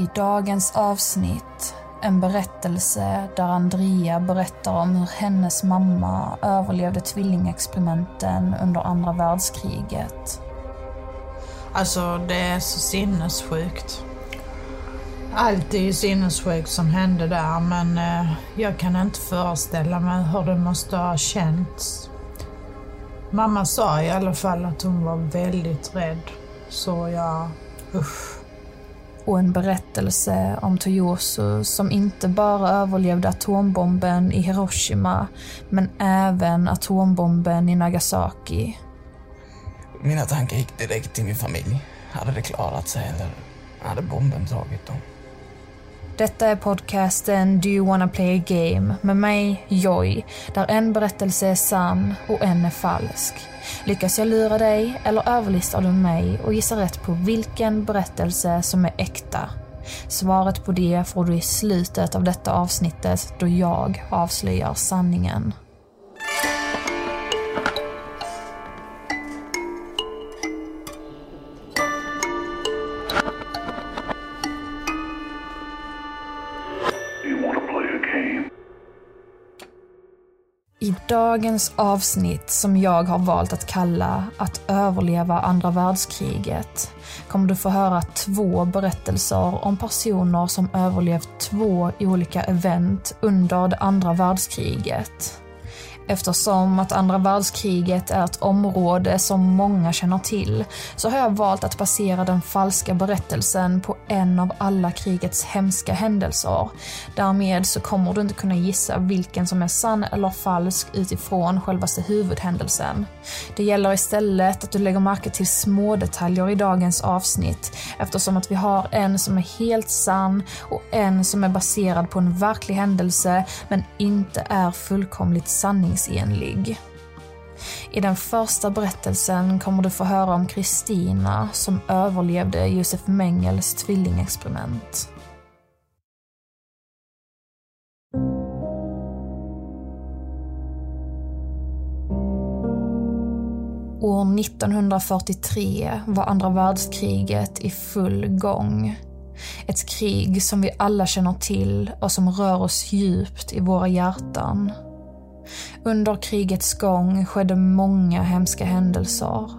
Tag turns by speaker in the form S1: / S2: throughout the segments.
S1: I dagens avsnitt en berättelse där Andrea berättar om hur hennes mamma överlevde tvillingexperimenten under andra världskriget.
S2: Alltså det är så sinnessjukt. Allt är ju sinnessjukt som hände där men eh, jag kan inte föreställa mig hur det måste ha känts. Mamma sa i alla fall att hon var väldigt rädd. Så jag, usch.
S1: Och en berättelse om Toyosu som inte bara överlevde atombomben i Hiroshima men även atombomben i Nagasaki.
S3: Mina tankar gick direkt till min familj. Hade det klarat sig eller hade bomben tagit dem?
S1: Detta är podcasten Do you wanna play a game med mig, Joy, där en berättelse är sann och en är falsk. Lyckas jag lura dig eller överlistar du mig och gissar rätt på vilken berättelse som är äkta? Svaret på det får du i slutet av detta avsnittet då jag avslöjar sanningen. Dagens avsnitt som jag har valt att kalla Att överleva andra världskriget kommer du få höra två berättelser om personer som överlevt två olika event under det andra världskriget. Eftersom att andra världskriget är ett område som många känner till så har jag valt att basera den falska berättelsen på en av alla krigets hemska händelser. Därmed så kommer du inte kunna gissa vilken som är sann eller falsk utifrån självaste huvudhändelsen. Det gäller istället att du lägger märke till små detaljer i dagens avsnitt eftersom att vi har en som är helt sann och en som är baserad på en verklig händelse men inte är fullkomligt sanningsenlig sanningsenlig. I den första berättelsen kommer du få höra om Kristina som överlevde Josef Mengels tvillingexperiment. År 1943 var andra världskriget i full gång. Ett krig som vi alla känner till och som rör oss djupt i våra hjärtan. Under krigets gång skedde många hemska händelser.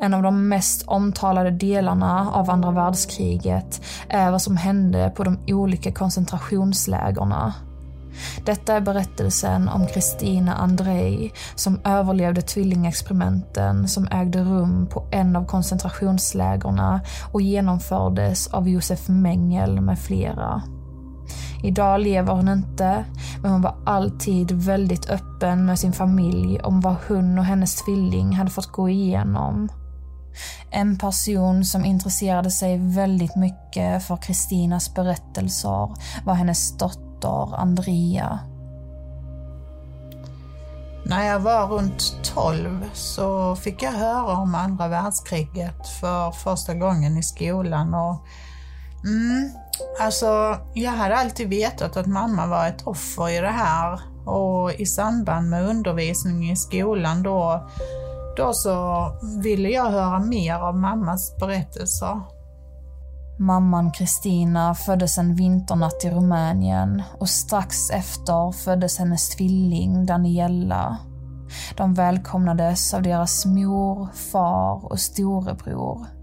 S1: En av de mest omtalade delarna av andra världskriget är vad som hände på de olika koncentrationslägerna. Detta är berättelsen om Kristina Andrei som överlevde tvillingexperimenten som ägde rum på en av koncentrationslägerna och genomfördes av Josef Mengel med flera. Idag lever hon inte, men hon var alltid väldigt öppen med sin familj om vad hon och hennes tvilling hade fått gå igenom. En person som intresserade sig väldigt mycket för Kristinas berättelser var hennes dotter Andrea.
S2: När jag var runt 12 så fick jag höra om andra världskriget för första gången i skolan och mm, Alltså, jag hade alltid vetat att mamma var ett offer i det här och i samband med undervisning i skolan då, då så ville jag höra mer av mammas berättelser.
S1: Mamman Kristina föddes en vinternatt i Rumänien och strax efter föddes hennes tvilling Daniella. De välkomnades av deras mor, far och storebror.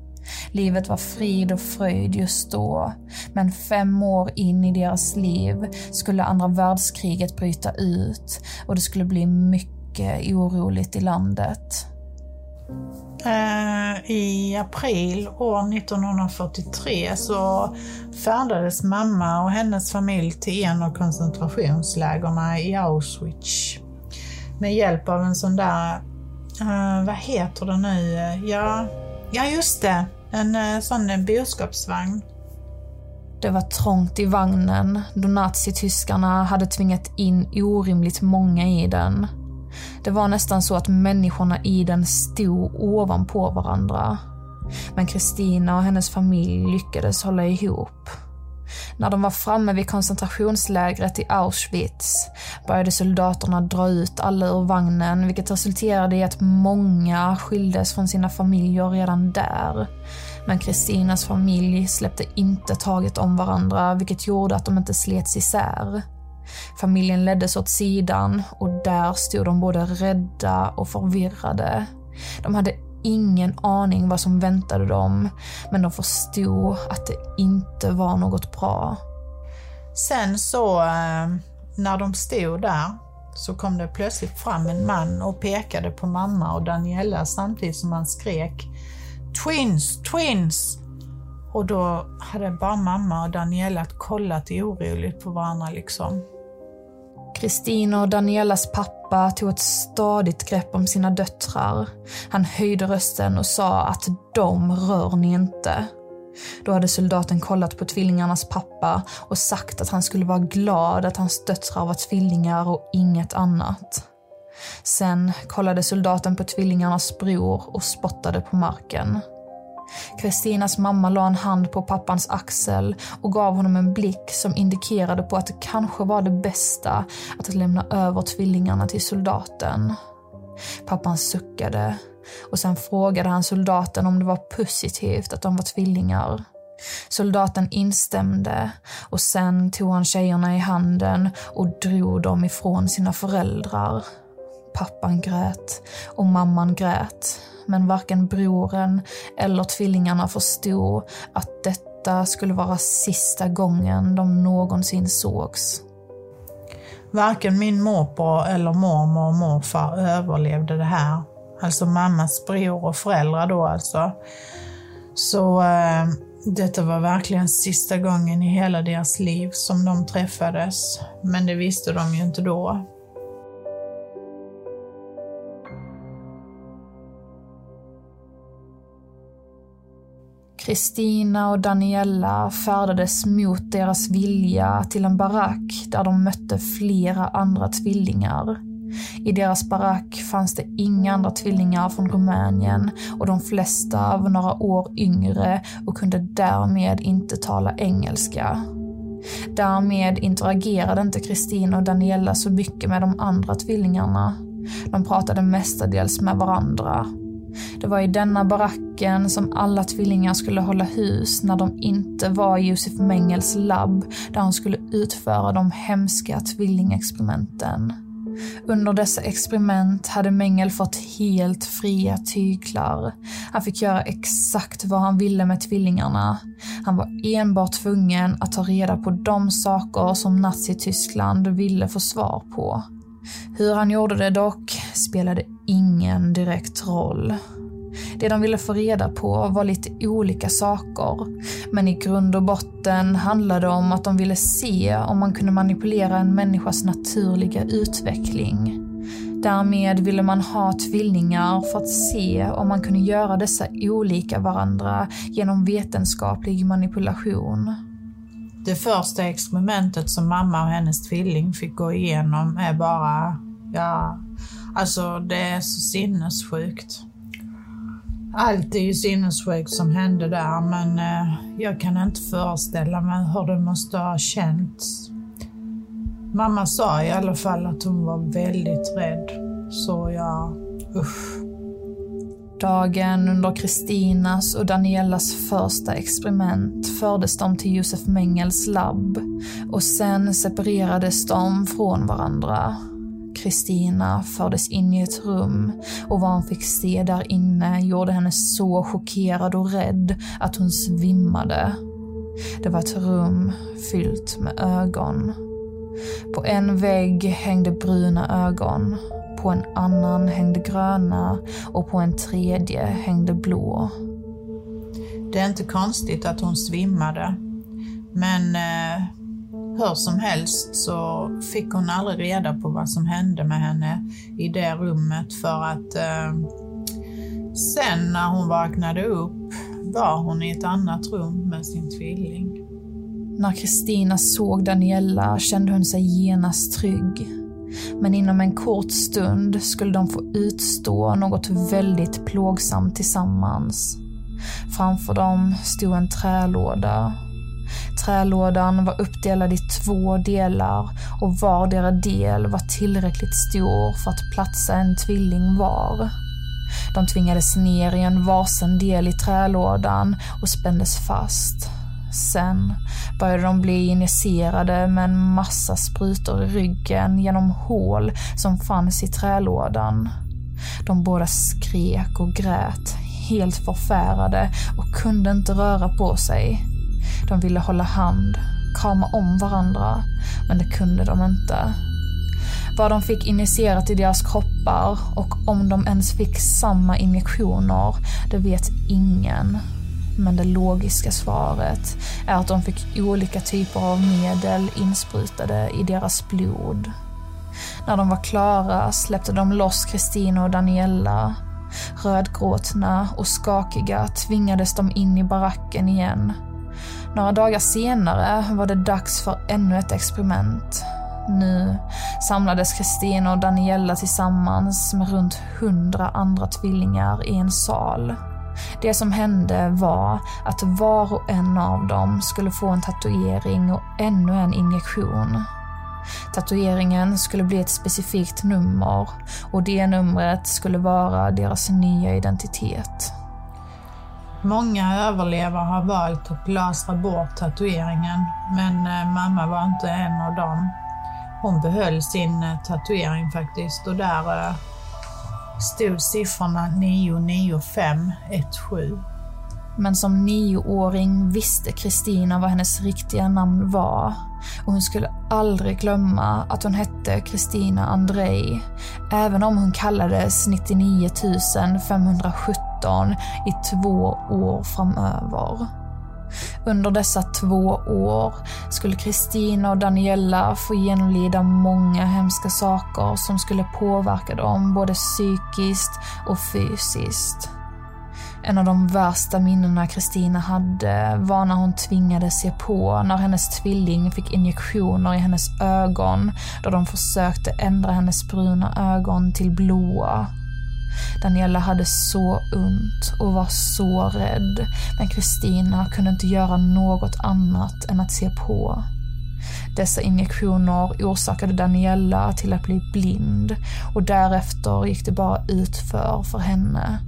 S1: Livet var frid och fröjd just då, men fem år in i deras liv skulle andra världskriget bryta ut och det skulle bli mycket oroligt i landet.
S2: Eh, I april år 1943 så färdades mamma och hennes familj till en av koncentrationslägren i Auschwitz. Med hjälp av en sån där, eh, vad heter det nu, ja, ja just det, en eh, sån sån boskapsvagn.
S1: Det var trångt i vagnen då nazityskarna hade tvingat in orimligt många i den. Det var nästan så att människorna i den stod ovanpå varandra. Men Kristina och hennes familj lyckades hålla ihop. När de var framme vid koncentrationslägret i Auschwitz började soldaterna dra ut alla ur vagnen vilket resulterade i att många skildes från sina familjer redan där. Men Kristinas familj släppte inte taget om varandra vilket gjorde att de inte slets isär. Familjen leddes åt sidan och där stod de både rädda och förvirrade. De hade ingen aning vad som väntade dem, men de förstod att det inte var något bra.
S2: Sen så, eh, när de stod där, så kom det plötsligt fram en man och pekade på mamma och Daniela samtidigt som han skrek Twins, twins! Och då hade bara mamma och Daniela kollat oroligt på varandra liksom.
S1: Kristina och Danielas pappa tog ett stadigt grepp om sina döttrar. Han höjde rösten och sa att de rör ni inte. Då hade soldaten kollat på tvillingarnas pappa och sagt att han skulle vara glad att hans döttrar var tvillingar och inget annat. Sen kollade soldaten på tvillingarnas bror och spottade på marken. Kristinas mamma la en hand på pappans axel och gav honom en blick som indikerade på att det kanske var det bästa att lämna över tvillingarna till soldaten. Pappan suckade och sen frågade han soldaten om det var positivt att de var tvillingar. Soldaten instämde och sen tog han tjejerna i handen och drog dem ifrån sina föräldrar. Pappan grät och mamman grät men varken broren eller tvillingarna förstod att detta skulle vara sista gången de någonsin sågs.
S2: Varken min morbror eller mormor och morfar överlevde det här. Alltså mammas bror och föräldrar då alltså. Så eh, detta var verkligen sista gången i hela deras liv som de träffades. Men det visste de ju inte då.
S1: Kristina och Daniela färdades mot deras vilja till en barack där de mötte flera andra tvillingar. I deras barack fanns det inga andra tvillingar från Rumänien och de flesta var några år yngre och kunde därmed inte tala engelska. Därmed interagerade inte Kristina och Daniela så mycket med de andra tvillingarna. De pratade mestadels med varandra det var i denna baracken som alla tvillingar skulle hålla hus när de inte var i Josef Mengels labb där han skulle utföra de hemska tvillingexperimenten. Under dessa experiment hade Mengel fått helt fria tyglar. Han fick göra exakt vad han ville med tvillingarna. Han var enbart tvungen att ta reda på de saker som Nazityskland ville få svar på. Hur han gjorde det dock spelade ingen direkt roll. Det de ville få reda på var lite olika saker, men i grund och botten handlade det om att de ville se om man kunde manipulera en människas naturliga utveckling. Därmed ville man ha tvillingar för att se om man kunde göra dessa olika varandra genom vetenskaplig manipulation.
S2: Det första experimentet som mamma och hennes tvilling fick gå igenom är bara, ja, alltså det är så sinnessjukt. Allt är ju sinnessjukt som hände där, men eh, jag kan inte föreställa mig hur det måste ha känts. Mamma sa i alla fall att hon var väldigt rädd, så ja, usch.
S1: Dagen under Kristinas och Danielas första experiment fördes de till Josef Mengels labb och sen separerades de från varandra. Kristina fördes in i ett rum och vad hon fick se där inne gjorde henne så chockerad och rädd att hon svimmade. Det var ett rum fyllt med ögon. På en vägg hängde bruna ögon, på en annan hängde gröna och på en tredje hängde blå.
S2: Det är inte konstigt att hon svimmade, men eh, hur som helst så fick hon aldrig reda på vad som hände med henne i det rummet för att eh, sen när hon vaknade upp var hon i ett annat rum med sin tvilling.
S1: När Kristina såg Daniela kände hon sig genast trygg. Men inom en kort stund skulle de få utstå något väldigt plågsamt tillsammans. Framför dem stod en trälåda trälådan var uppdelad i två delar och vardera del var tillräckligt stor för att platsa en tvilling var. De tvingades ner i en varsin del i trälådan och spändes fast. Sen började de bli injicerade med en massa sprutor i ryggen genom hål som fanns i trälådan. De båda skrek och grät, helt förfärade och kunde inte röra på sig. De ville hålla hand, krama om varandra, men det kunde de inte. Vad de fick injicerat i deras kroppar och om de ens fick samma injektioner, det vet ingen. Men det logiska svaret är att de fick olika typer av medel insprutade i deras blod. När de var klara släppte de loss Kristina och Daniela. Rödgråtna och skakiga tvingades de in i baracken igen. Några dagar senare var det dags för ännu ett experiment. Nu samlades Kristina och Daniella tillsammans med runt hundra andra tvillingar i en sal. Det som hände var att var och en av dem skulle få en tatuering och ännu en injektion. Tatueringen skulle bli ett specifikt nummer och det numret skulle vara deras nya identitet.
S2: Många överlevare har valt att lasra bort tatueringen, men eh, mamma var inte en av dem. Hon behöll sin eh, tatuering faktiskt och där eh, stod siffrorna 99517.
S1: Men som nioåring visste Kristina vad hennes riktiga namn var och hon skulle aldrig glömma att hon hette Kristina Andrei, även om hon kallades 99 517 i två år framöver. Under dessa två år skulle Kristina och Daniela få genomlida många hemska saker som skulle påverka dem både psykiskt och fysiskt. En av de värsta minnena Kristina hade var när hon tvingades se på när hennes tvilling fick injektioner i hennes ögon då de försökte ändra hennes bruna ögon till blåa. Daniela hade så ont och var så rädd, men Kristina kunde inte göra något annat än att se på. Dessa injektioner orsakade Daniela till att bli blind och därefter gick det bara utför för henne.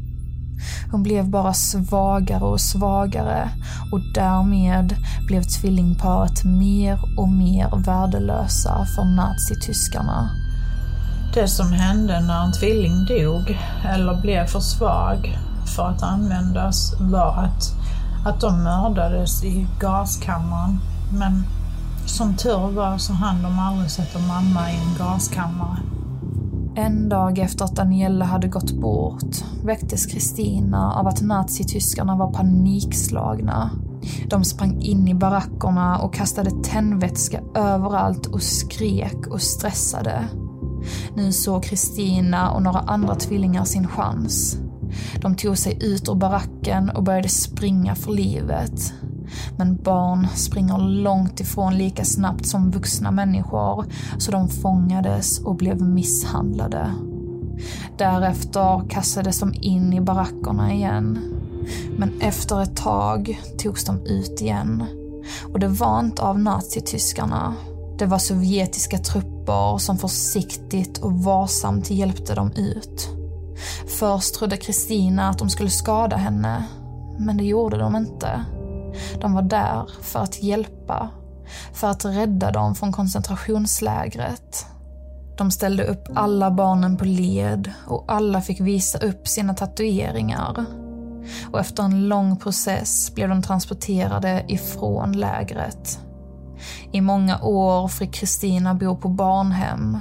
S1: Hon blev bara svagare och svagare och därmed blev tvillingparet mer och mer värdelösa för nazityskarna.
S2: Det som hände när en tvilling dog eller blev för svag för att användas var att, att de mördades i gaskammaren. Men som tur var så hann de aldrig sätta mamma i en gaskammare.
S1: En dag efter att Daniela hade gått bort väcktes Kristina av att nazityskarna var panikslagna. De sprang in i barackerna och kastade tändvätska överallt och skrek och stressade. Nu såg Kristina och några andra tvillingar sin chans. De tog sig ut ur baracken och började springa för livet. Men barn springer långt ifrån lika snabbt som vuxna människor, så de fångades och blev misshandlade. Därefter kastades de in i barackerna igen. Men efter ett tag togs de ut igen. Och det var inte av nazityskarna. Det var sovjetiska trupper som försiktigt och varsamt hjälpte dem ut. Först trodde Kristina att de skulle skada henne, men det gjorde de inte. De var där för att hjälpa, för att rädda dem från koncentrationslägret. De ställde upp alla barnen på led och alla fick visa upp sina tatueringar. Och efter en lång process blev de transporterade ifrån lägret. I många år fick Kristina bo på barnhem.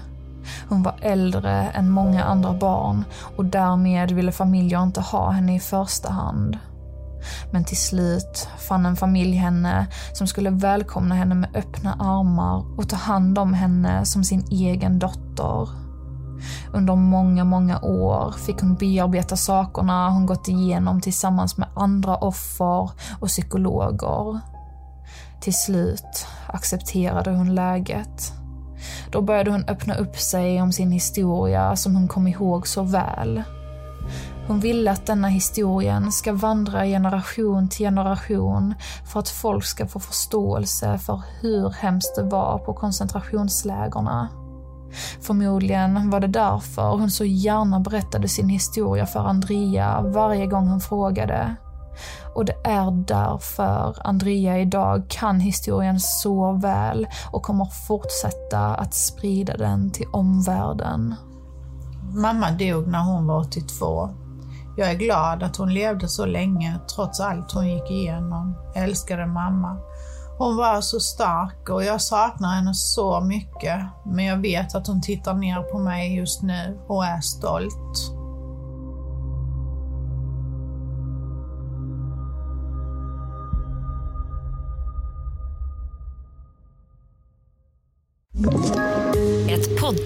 S1: Hon var äldre än många andra barn och därmed ville familjer inte ha henne i första hand. Men till slut fann en familj henne som skulle välkomna henne med öppna armar och ta hand om henne som sin egen dotter. Under många, många år fick hon bearbeta sakerna hon gått igenom tillsammans med andra offer och psykologer. Till slut accepterade hon läget. Då började hon öppna upp sig om sin historia som hon kom ihåg så väl. Hon ville att denna historien ska vandra generation till generation för att folk ska få förståelse för hur hemskt det var på koncentrationslägerna. Förmodligen var det därför hon så gärna berättade sin historia för Andrea varje gång hon frågade. Och det är därför Andrea idag kan historien så väl och kommer fortsätta att sprida den till omvärlden.
S2: Mamma dog när hon var 82. Jag är glad att hon levde så länge trots allt hon gick igenom. Jag älskade mamma. Hon var så stark och jag saknar henne så mycket. Men jag vet att hon tittar ner på mig just nu och är stolt.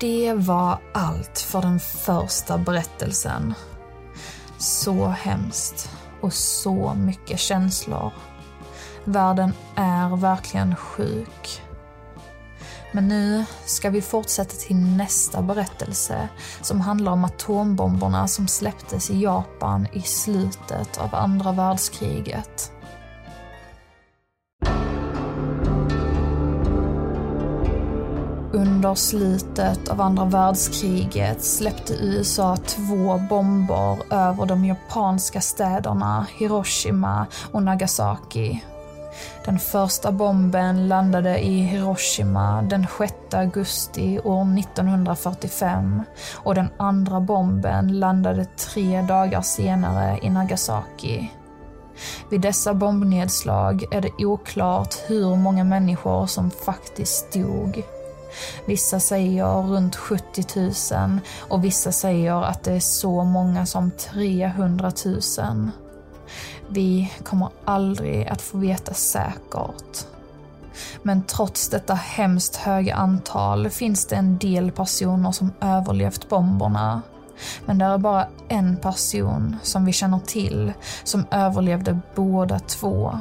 S1: Det var allt för den första berättelsen. Så hemskt och så mycket känslor. Världen är verkligen sjuk. Men nu ska vi fortsätta till nästa berättelse som handlar om atombomberna som släpptes i Japan i slutet av andra världskriget. Under slutet av andra världskriget släppte USA två bomber över de japanska städerna Hiroshima och Nagasaki. Den första bomben landade i Hiroshima den 6 augusti år 1945 och den andra bomben landade tre dagar senare i Nagasaki. Vid dessa bombnedslag är det oklart hur många människor som faktiskt dog. Vissa säger runt 70 000 och vissa säger att det är så många som 300 000. Vi kommer aldrig att få veta säkert. Men trots detta hemskt höga antal finns det en del personer som överlevt bomberna. Men det är bara en person som vi känner till som överlevde båda två.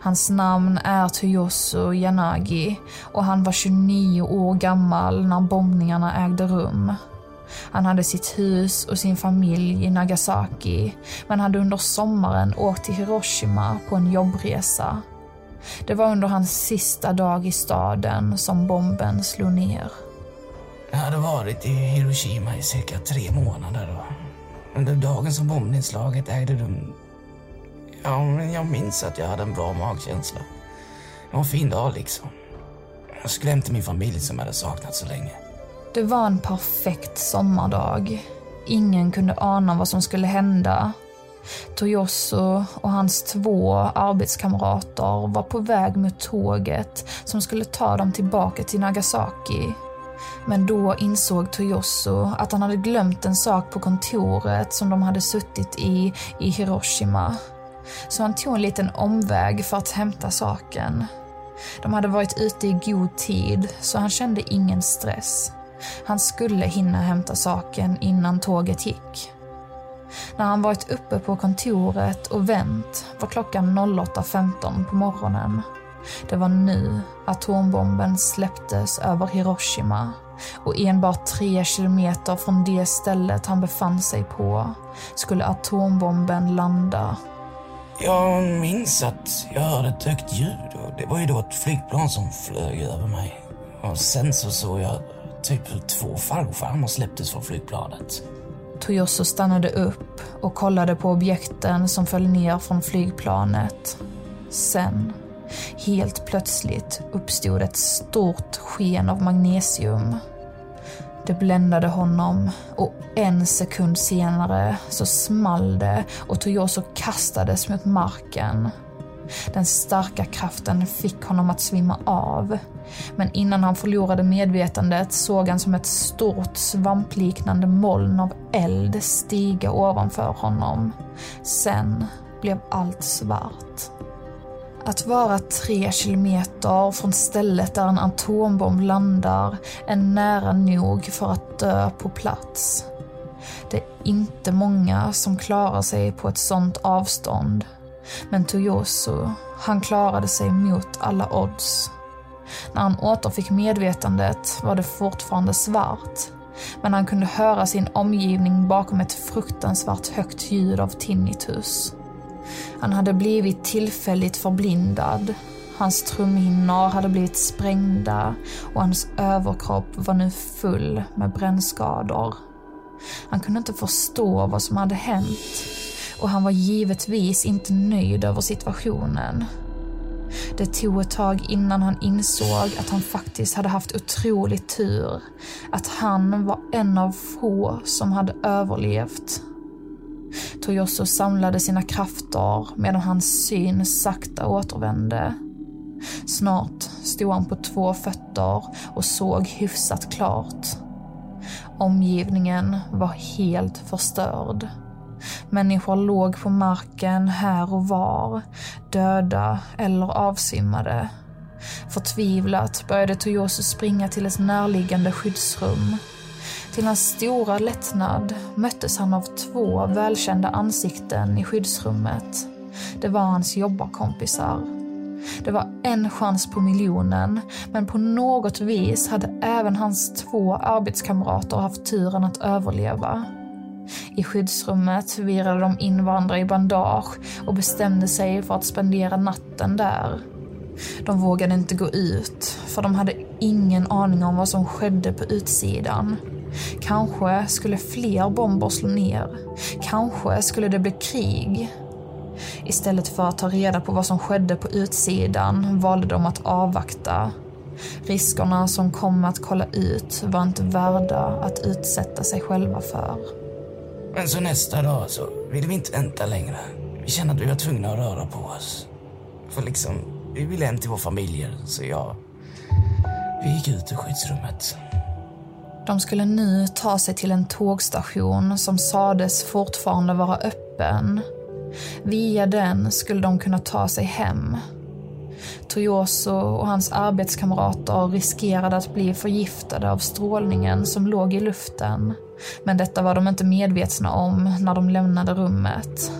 S1: Hans namn är Toyosu Yanagi och han var 29 år gammal när bombningarna ägde rum. Han hade sitt hus och sin familj i Nagasaki, men hade under sommaren åkt till Hiroshima på en jobbresa. Det var under hans sista dag i staden som bomben slog ner.
S3: Jag hade varit i Hiroshima i cirka tre månader och under dagen som bombnedslaget ägde rum Ja, men jag minns att jag hade en bra magkänsla. Det var en fin dag liksom. Jag skulle hem till min familj som jag hade saknat så länge.
S1: Det var en perfekt sommardag. Ingen kunde ana vad som skulle hända. Toyosu och hans två arbetskamrater var på väg mot tåget som skulle ta dem tillbaka till Nagasaki. Men då insåg Toyosu att han hade glömt en sak på kontoret som de hade suttit i i Hiroshima. Så han tog en liten omväg för att hämta saken. De hade varit ute i god tid, så han kände ingen stress. Han skulle hinna hämta saken innan tåget gick. När han varit uppe på kontoret och vänt var klockan 08.15 på morgonen. Det var nu atombomben släpptes över Hiroshima och enbart tre kilometer från det stället han befann sig på skulle atombomben landa.
S3: Jag minns att jag hörde ett högt ljud och det var ju då ett flygplan som flög över mig. Och sen så såg jag typ hur två fallskärmar släpptes från flygplanet.
S1: Toyoso stannade upp och kollade på objekten som föll ner från flygplanet. Sen, helt plötsligt, uppstod ett stort sken av magnesium. Det bländade honom och en sekund senare så small det och Toyoso kastades mot marken. Den starka kraften fick honom att svimma av. Men innan han förlorade medvetandet såg han som ett stort svampliknande moln av eld stiga ovanför honom. Sen blev allt svart. Att vara tre kilometer från stället där en atombomb landar är nära nog för att dö på plats. Det är inte många som klarar sig på ett sånt avstånd. Men Toyosu, han klarade sig mot alla odds. När han återfick medvetandet var det fortfarande svart. Men han kunde höra sin omgivning bakom ett fruktansvärt högt ljud av tinnitus. Han hade blivit tillfälligt förblindad. Hans trumhinnor hade blivit sprängda och hans överkropp var nu full med brännskador. Han kunde inte förstå vad som hade hänt och han var givetvis inte nöjd över situationen. Det tog ett tag innan han insåg att han faktiskt hade haft otrolig tur. Att han var en av få som hade överlevt. Toyosu samlade sina krafter medan hans syn sakta återvände. Snart stod han på två fötter och såg hyfsat klart. Omgivningen var helt förstörd. Människor låg på marken här och var, döda eller avsvimmade. Förtvivlat började Toyosu springa till ett närliggande skyddsrum. Till hans stora lättnad möttes han av två välkända ansikten i skyddsrummet. Det var hans jobbarkompisar. Det var en chans på miljonen, men på något vis hade även hans två arbetskamrater haft turen att överleva. I skyddsrummet virade de in varandra i bandage och bestämde sig för att spendera natten där. De vågade inte gå ut, för de hade ingen aning om vad som skedde på utsidan. Kanske skulle fler bomber slå ner. Kanske skulle det bli krig. Istället för att ta reda på vad som skedde på utsidan valde de att avvakta. Riskerna som kom att kolla ut var inte värda att utsätta sig själva för.
S3: Men så nästa dag så ville vi inte vänta längre. Vi kände att vi var tvungna att röra på oss. För liksom, vi ville hem till våra familjer, så jag... Vi gick ut ur skyddsrummet.
S1: De skulle nu ta sig till en tågstation som sades fortfarande vara öppen. Via den skulle de kunna ta sig hem. Toyoso och hans arbetskamrater riskerade att bli förgiftade av strålningen som låg i luften. Men detta var de inte medvetna om när de lämnade rummet.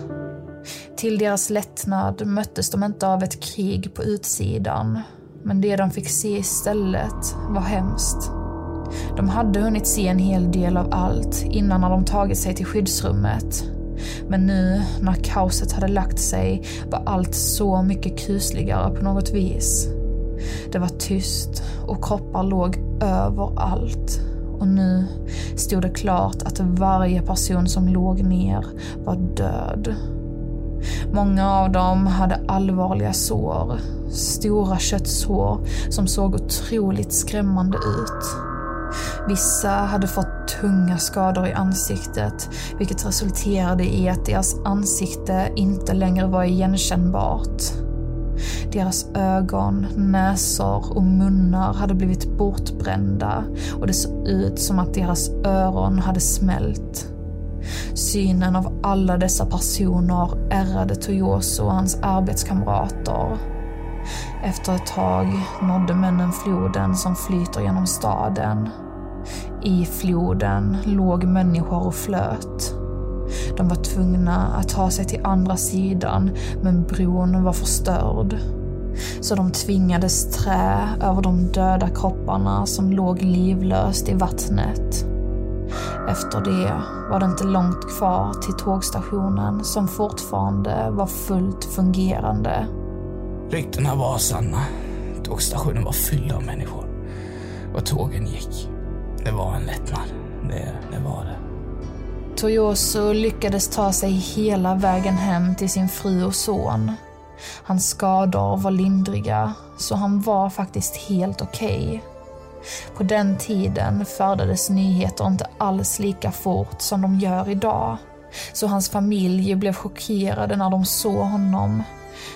S1: Till deras lättnad möttes de inte av ett krig på utsidan. Men det de fick se istället var hemskt. De hade hunnit se en hel del av allt innan när de tagit sig till skyddsrummet. Men nu, när kaoset hade lagt sig, var allt så mycket kusligare på något vis. Det var tyst och kroppar låg överallt. Och nu stod det klart att varje person som låg ner var död. Många av dem hade allvarliga sår. Stora köttsår som såg otroligt skrämmande ut. Vissa hade fått tunga skador i ansiktet, vilket resulterade i att deras ansikte inte längre var igenkännbart. Deras ögon, näsor och munnar hade blivit bortbrända och det såg ut som att deras öron hade smält. Synen av alla dessa personer ärrade Toyoso och hans arbetskamrater. Efter ett tag nådde männen floden som flyter genom staden. I floden låg människor och flöt. De var tvungna att ta sig till andra sidan, men bron var förstörd. Så de tvingades trä över de döda kropparna som låg livlöst i vattnet. Efter det var det inte långt kvar till tågstationen som fortfarande var fullt fungerande.
S3: Ryktena var sanna. Tågstationen var fylld av människor. Och tågen gick. Det var en lättnad. Det, det var det.
S1: Toyoso lyckades ta sig hela vägen hem till sin fru och son. Hans skador var lindriga, så han var faktiskt helt okej. Okay. På den tiden färdades nyheter inte alls lika fort som de gör idag. Så hans familj blev chockerade när de såg honom.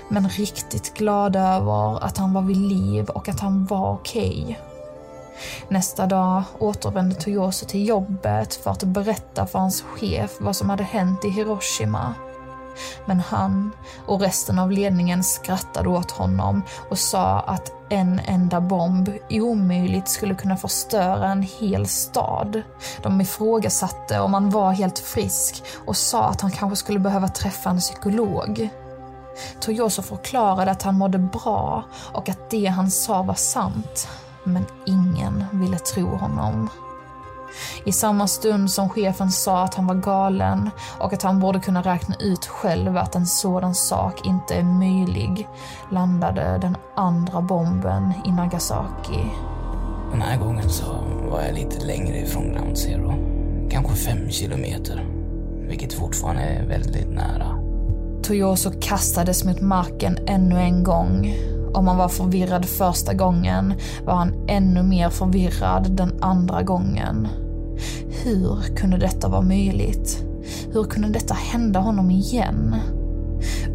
S1: Men riktigt glada över att han var vid liv och att han var okej. Okay. Nästa dag återvände Toyosu till jobbet för att berätta för hans chef vad som hade hänt i Hiroshima. Men han och resten av ledningen skrattade åt honom och sa att en enda bomb omöjligt skulle kunna förstöra en hel stad. De ifrågasatte om han var helt frisk och sa att han kanske skulle behöva träffa en psykolog. Toyoso förklarade att han mådde bra och att det han sa var sant. Men ingen ville tro honom. I samma stund som chefen sa att han var galen och att han borde kunna räkna ut själv att en sådan sak inte är möjlig, landade den andra bomben i Nagasaki.
S3: Den här gången så var jag lite längre ifrån Ground Zero. Kanske fem kilometer. Vilket fortfarande är väldigt nära.
S1: Toyoso kastades mot marken ännu en gång. Om han var förvirrad första gången var han ännu mer förvirrad den andra gången. Hur kunde detta vara möjligt? Hur kunde detta hända honom igen?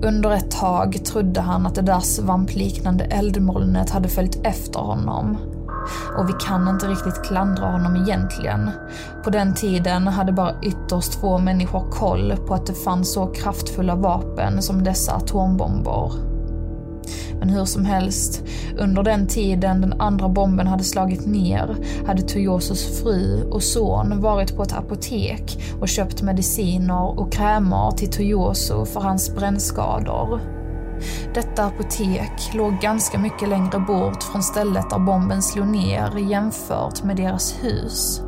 S1: Under ett tag trodde han att det där svampliknande eldmolnet hade följt efter honom. Och vi kan inte riktigt klandra honom egentligen. På den tiden hade bara ytterst få människor koll på att det fanns så kraftfulla vapen som dessa atombomber. Men hur som helst, under den tiden den andra bomben hade slagit ner hade Toyosos fru och son varit på ett apotek och köpt mediciner och krämer till Toyoso för hans brännskador. Detta apotek låg ganska mycket längre bort från stället där bomben slog ner jämfört med deras hus.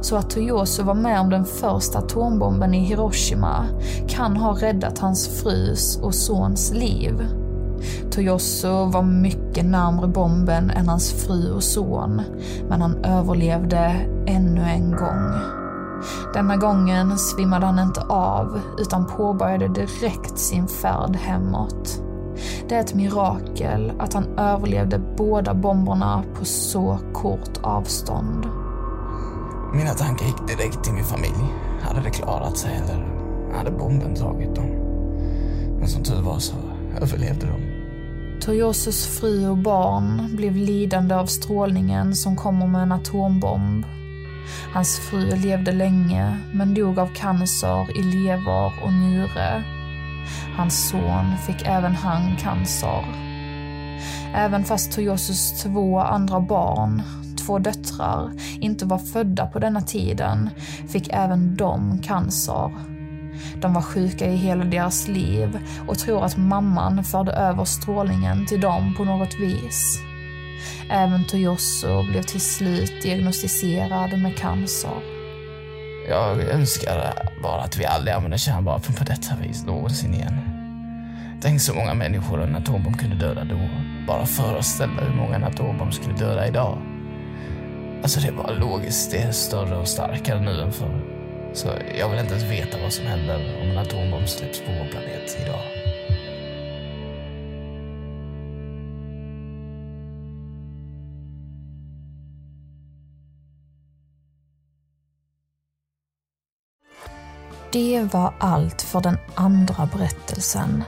S1: Så att Toyoso var med om den första atombomben i Hiroshima kan ha räddat hans frus och sons liv. Toyoso var mycket närmre bomben än hans fru och son, men han överlevde ännu en gång. Denna gången svimmade han inte av, utan påbörjade direkt sin färd hemåt. Det är ett mirakel att han överlevde båda bomberna på så kort avstånd.
S3: Mina tankar gick direkt till min familj. Hade det klarat sig eller hade bomben tagit dem? Men som tur var så överlevde de.
S1: Toyosos fru och barn blev lidande av strålningen som kommer med en atombomb. Hans fru levde länge, men dog av cancer i lever och njure. Hans son fick även han cancer. Även fast Toyosos två andra barn, två döttrar, inte var födda på denna tiden, fick även de cancer de var sjuka i hela deras liv och tror att mamman förde över strålningen till dem på något vis. Även Toyoso blev till slut diagnostiserad med cancer.
S3: Jag önskar bara att vi aldrig använder kärnvapen på detta vis någonsin igen. Tänk så många människor en atombomb kunde döda då. Bara föreställa hur många en atombomb skulle döda idag. Alltså det är bara logiskt, det är större och starkare nu än förr. Så jag vill inte ens veta vad som händer om en atombomb släpps på vår planet idag.
S1: Det var allt för den andra berättelsen.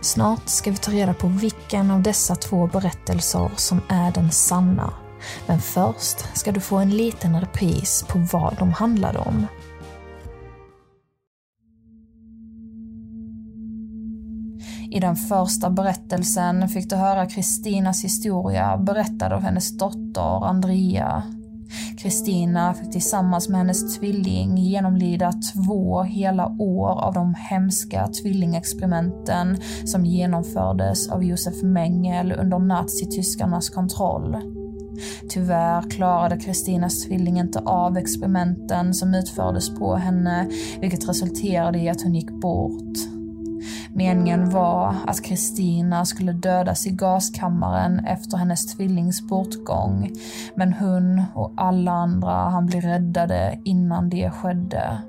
S1: Snart ska vi ta reda på vilken av dessa två berättelser som är den sanna. Men först ska du få en liten repris på vad de handlade om. I den första berättelsen fick du höra Kristinas historia berättad av hennes dotter Andrea. Kristina fick tillsammans med hennes tvilling genomlida två hela år av de hemska tvillingexperimenten som genomfördes av Josef Mengel under nazityskarnas kontroll. Tyvärr klarade Kristinas tvilling inte av experimenten som utfördes på henne, vilket resulterade i att hon gick bort. Meningen var att Kristina skulle dödas i gaskammaren efter hennes tvillings bortgång, men hon och alla andra han bli räddade innan det skedde.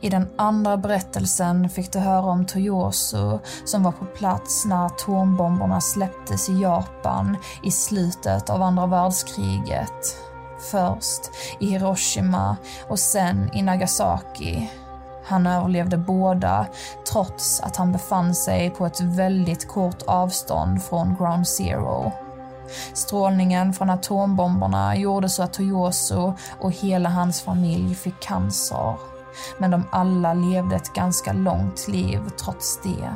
S1: I den andra berättelsen fick du höra om Toyosu som var på plats när atombomberna släpptes i Japan i slutet av andra världskriget. Först i Hiroshima och sen i Nagasaki. Han överlevde båda trots att han befann sig på ett väldigt kort avstånd från Ground Zero. Strålningen från atombomberna gjorde så att Toyoso och hela hans familj fick cancer. Men de alla levde ett ganska långt liv trots det.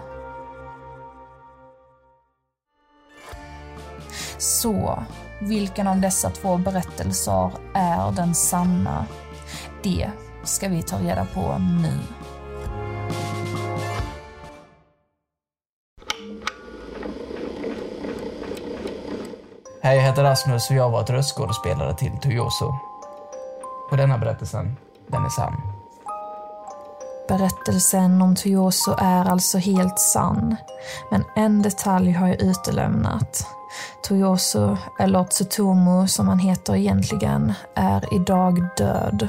S1: Så, vilken av dessa två berättelser är den sanna? Det ska vi ta reda på nu.
S3: Hej, jag heter Rasmus och jag har varit röstskådespelare till Toyoso. Och denna berättelsen, den är sann.
S1: Berättelsen om Toyoso är alltså helt sann, men en detalj har jag utelämnat. Toyoso, eller Tsutomu som han heter egentligen, är idag död.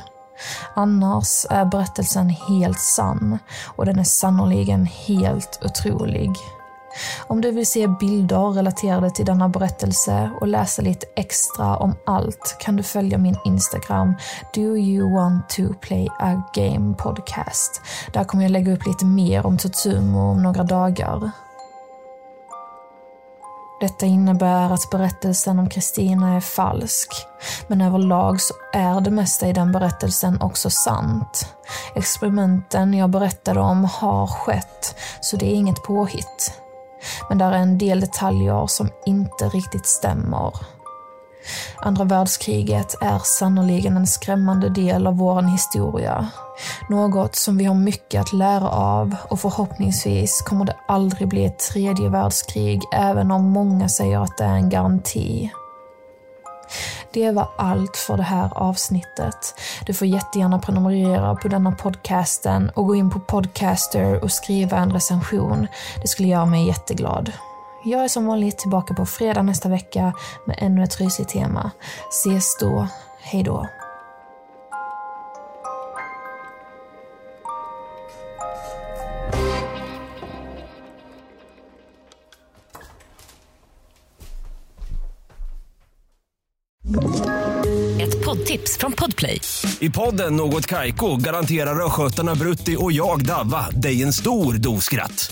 S1: Annars är berättelsen helt sann och den är sannoliken helt otrolig. Om du vill se bilder relaterade till denna berättelse och läsa lite extra om allt kan du följa min Instagram Do you want to play a game podcast. Där kommer jag lägga upp lite mer om Tutsumo om några dagar. Detta innebär att berättelsen om Kristina är falsk. Men överlag så är det mesta i den berättelsen också sant. Experimenten jag berättade om har skett, så det är inget påhitt. Men där är en del detaljer som inte riktigt stämmer. Andra världskriget är sannoliken en skrämmande del av vår historia. Något som vi har mycket att lära av och förhoppningsvis kommer det aldrig bli ett tredje världskrig även om många säger att det är en garanti. Det var allt för det här avsnittet. Du får jättegärna prenumerera på denna podcasten och gå in på Podcaster och skriva en recension. Det skulle göra mig jätteglad. Jag är som vanligt tillbaka på fredag nästa vecka med ännu ett rysigt tema. Ses då. Hej då.
S4: Ett poddtips från Podplay.
S5: I podden Något Kaiko garanterar östgötarna Brutti och jag, Davva, dig en stor dos skratt.